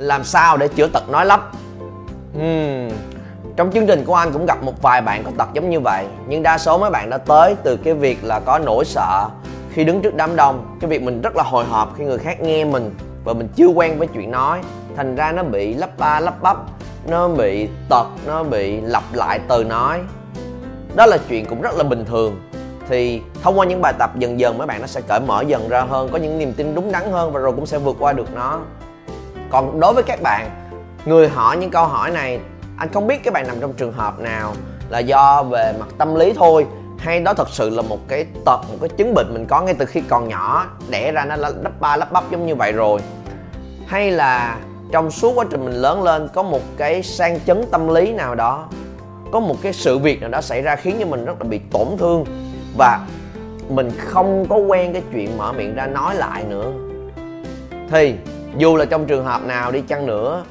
làm sao để chữa tật nói lắp? Uhm. trong chương trình của anh cũng gặp một vài bạn có tật giống như vậy, nhưng đa số mấy bạn đã tới từ cái việc là có nỗi sợ khi đứng trước đám đông. Cái việc mình rất là hồi hộp khi người khác nghe mình và mình chưa quen với chuyện nói. Thành ra nó bị lắp ba lắp bắp, nó bị tật, nó bị lặp lại từ nói. Đó là chuyện cũng rất là bình thường. Thì thông qua những bài tập dần dần, mấy bạn nó sẽ cởi mở dần ra hơn, có những niềm tin đúng đắn hơn và rồi cũng sẽ vượt qua được nó còn đối với các bạn, người hỏi những câu hỏi này, anh không biết các bạn nằm trong trường hợp nào là do về mặt tâm lý thôi, hay đó thật sự là một cái tật, một cái chứng bệnh mình có ngay từ khi còn nhỏ, đẻ ra nó lắp ba lắp bắp giống như vậy rồi. Hay là trong suốt quá trình mình lớn lên, có một cái sang chấn tâm lý nào đó, có một cái sự việc nào đó xảy ra khiến cho mình rất là bị tổn thương, và mình không có quen cái chuyện mở miệng ra nói lại nữa. Thì dù là trong trường hợp nào đi chăng nữa,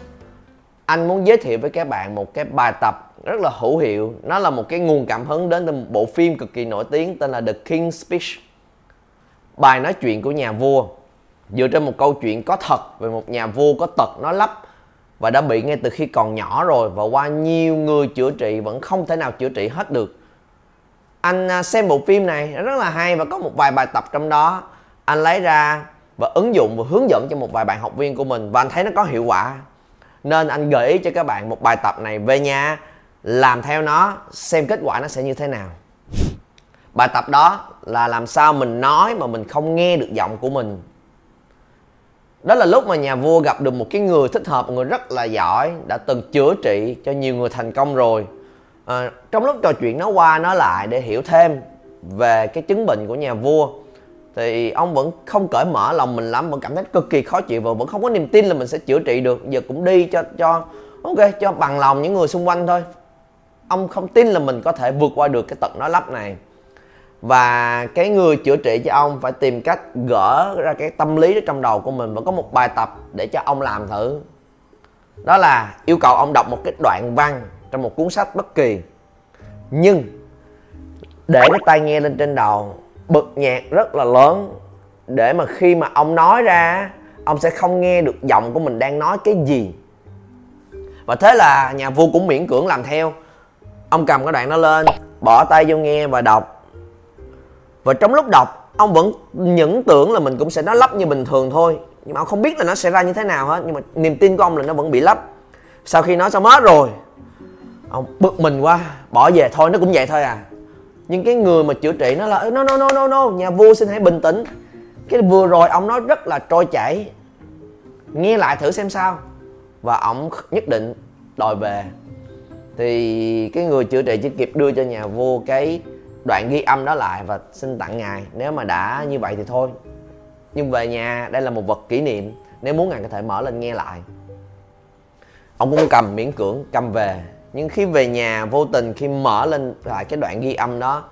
anh muốn giới thiệu với các bạn một cái bài tập rất là hữu hiệu. Nó là một cái nguồn cảm hứng đến từ một bộ phim cực kỳ nổi tiếng tên là The King's Speech. Bài nói chuyện của nhà vua. Dựa trên một câu chuyện có thật về một nhà vua có tật nó lắp và đã bị ngay từ khi còn nhỏ rồi và qua nhiều người chữa trị vẫn không thể nào chữa trị hết được. Anh à, xem bộ phim này rất là hay và có một vài bài tập trong đó. Anh lấy ra và ứng dụng và hướng dẫn cho một vài bạn học viên của mình và anh thấy nó có hiệu quả. Nên anh gợi ý cho các bạn một bài tập này về nhà làm theo nó xem kết quả nó sẽ như thế nào. Bài tập đó là làm sao mình nói mà mình không nghe được giọng của mình. Đó là lúc mà nhà vua gặp được một cái người thích hợp một người rất là giỏi đã từng chữa trị cho nhiều người thành công rồi. À, trong lúc trò chuyện nó qua nó lại để hiểu thêm về cái chứng bệnh của nhà vua thì ông vẫn không cởi mở lòng mình lắm, vẫn cảm thấy cực kỳ khó chịu và vẫn không có niềm tin là mình sẽ chữa trị được. Giờ cũng đi cho cho, ok, cho bằng lòng những người xung quanh thôi. Ông không tin là mình có thể vượt qua được cái tật nói lắp này. Và cái người chữa trị cho ông phải tìm cách gỡ ra cái tâm lý ở trong đầu của mình và có một bài tập để cho ông làm thử. Đó là yêu cầu ông đọc một cái đoạn văn trong một cuốn sách bất kỳ. Nhưng, để cái tai nghe lên trên đầu bực nhạc rất là lớn. Để mà khi mà ông nói ra, ông sẽ không nghe được giọng của mình đang nói cái gì. Và thế là nhà vua cũng miễn cưỡng làm theo. Ông cầm cái đoạn nó lên, bỏ tay vô nghe và đọc. Và trong lúc đọc, ông vẫn những tưởng là mình cũng sẽ nói lắp như bình thường thôi. Nhưng mà ông không biết là nó sẽ ra như thế nào hết, nhưng mà niềm tin của ông là nó vẫn bị lắp. Sau khi nói xong hết rồi, ông bực mình quá, bỏ về. Thôi, nó cũng vậy thôi à nhưng cái người mà chữa trị nó là no no no no no, nhà vua xin hãy bình tĩnh. Cái vừa rồi ông nói rất là trôi chảy. Nghe lại thử xem sao. Và ông nhất định đòi về. Thì cái người chữa trị chỉ kịp đưa cho nhà vua cái đoạn ghi âm đó lại và xin tặng ngài. Nếu mà đã như vậy thì thôi. Nhưng về nhà, đây là một vật kỷ niệm. Nếu muốn ngài có thể mở lên nghe lại. Ông cũng cầm miễn cưỡng, cầm về nhưng khi về nhà, vô tình khi mở lên lại cái đoạn ghi âm đó,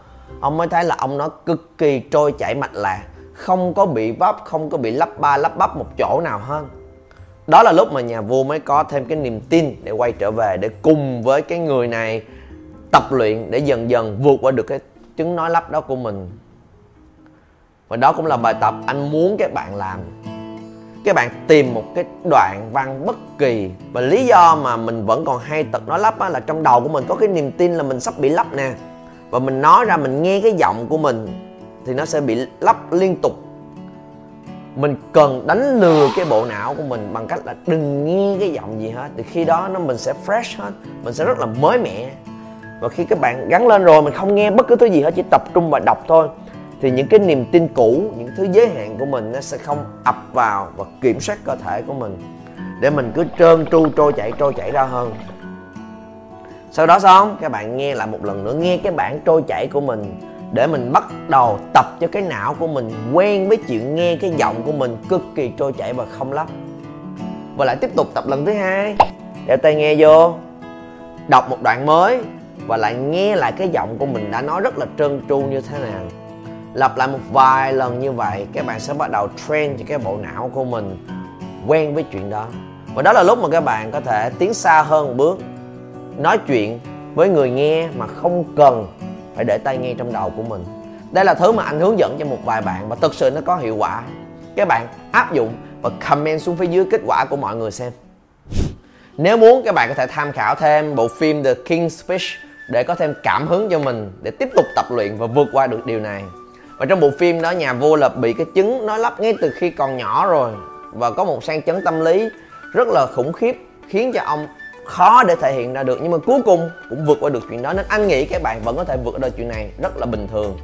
ông mới thấy là ông nó cực kỳ trôi chảy mạch lạc, không có bị vấp, không có bị lắp ba, lắp bắp một chỗ nào hết. Đó là lúc mà nhà vua mới có thêm cái niềm tin để quay trở về để cùng với cái người này tập luyện để dần dần vượt qua được cái chứng nói lắp đó của mình. Và đó cũng là bài tập anh muốn các bạn làm các bạn tìm một cái đoạn văn bất kỳ và lý do mà mình vẫn còn hay tật nói lắp á, là trong đầu của mình có cái niềm tin là mình sắp bị lắp nè. Và mình nói ra mình nghe cái giọng của mình thì nó sẽ bị lắp liên tục. Mình cần đánh lừa cái bộ não của mình bằng cách là đừng nghe cái giọng gì hết thì khi đó nó mình sẽ fresh hết mình sẽ rất là mới mẻ. Và khi các bạn gắn lên rồi mình không nghe bất cứ thứ gì hết chỉ tập trung và đọc thôi thì những cái niềm tin cũ, những thứ giới hạn của mình nó sẽ không ập vào và kiểm soát cơ thể của mình để mình cứ trơn tru, trôi chảy trôi chảy ra hơn. Sau đó xong các bạn nghe lại một lần nữa, nghe cái bản trôi chảy của mình để mình bắt đầu tập cho cái não của mình quen với chuyện nghe cái giọng của mình cực kỳ trôi chảy và không lắp và lại tiếp tục tập lần thứ hai. Đeo tai nghe vô. Đọc một đoạn mới và lại nghe lại cái giọng của mình đã nói rất là trơn tru như thế nào lặp lại một vài lần như vậy, các bạn sẽ bắt đầu train cho cái bộ não của mình quen với chuyện đó. Và đó là lúc mà các bạn có thể tiến xa hơn một bước, nói chuyện với người nghe mà không cần phải để tay nghe trong đầu của mình. Đây là thứ mà anh hướng dẫn cho một vài bạn và thực sự nó có hiệu quả. Các bạn áp dụng và comment xuống phía dưới kết quả của mọi người xem. Nếu muốn, các bạn có thể tham khảo thêm bộ phim The King's Speech để có thêm cảm hứng cho mình để tiếp tục tập luyện và vượt qua được điều này và trong bộ phim đó, nhà vua là bị cái chứng nói lắp ngay từ khi còn nhỏ rồi. Và có một sang chấn tâm lý rất là khủng khiếp, khiến cho ông khó để thể hiện ra được. Nhưng mà cuối cùng cũng vượt qua được chuyện đó. Nên anh nghĩ các bạn vẫn có thể vượt qua được chuyện này rất là bình thường.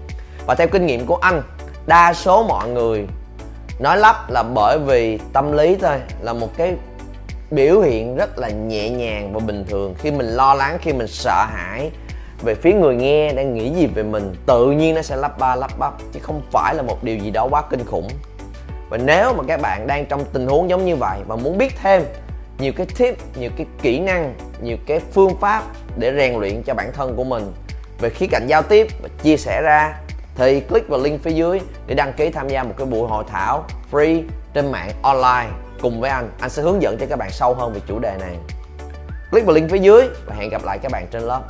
Và theo kinh nghiệm của anh, đa số mọi người nói lắp là bởi vì tâm lý thôi, là một cái biểu hiện rất là nhẹ nhàng và bình thường. Khi mình lo lắng, khi mình sợ hãi về phía người nghe đang nghĩ gì về mình, tự nhiên nó sẽ lắp ba, lắp bắp, chứ không phải là một điều gì đó quá kinh khủng. Và nếu mà các bạn đang trong tình huống giống như vậy và muốn biết thêm nhiều cái tip, nhiều cái kỹ năng, nhiều cái phương pháp để rèn luyện cho bản thân của mình về khía cạnh giao tiếp và chia sẻ ra, thì click vào link phía dưới để đăng ký tham gia một cái buổi hội thảo free trên mạng online cùng với anh. Anh sẽ hướng dẫn cho các bạn sâu hơn về chủ đề này. Click vào link phía dưới và hẹn gặp lại các bạn trên lớp.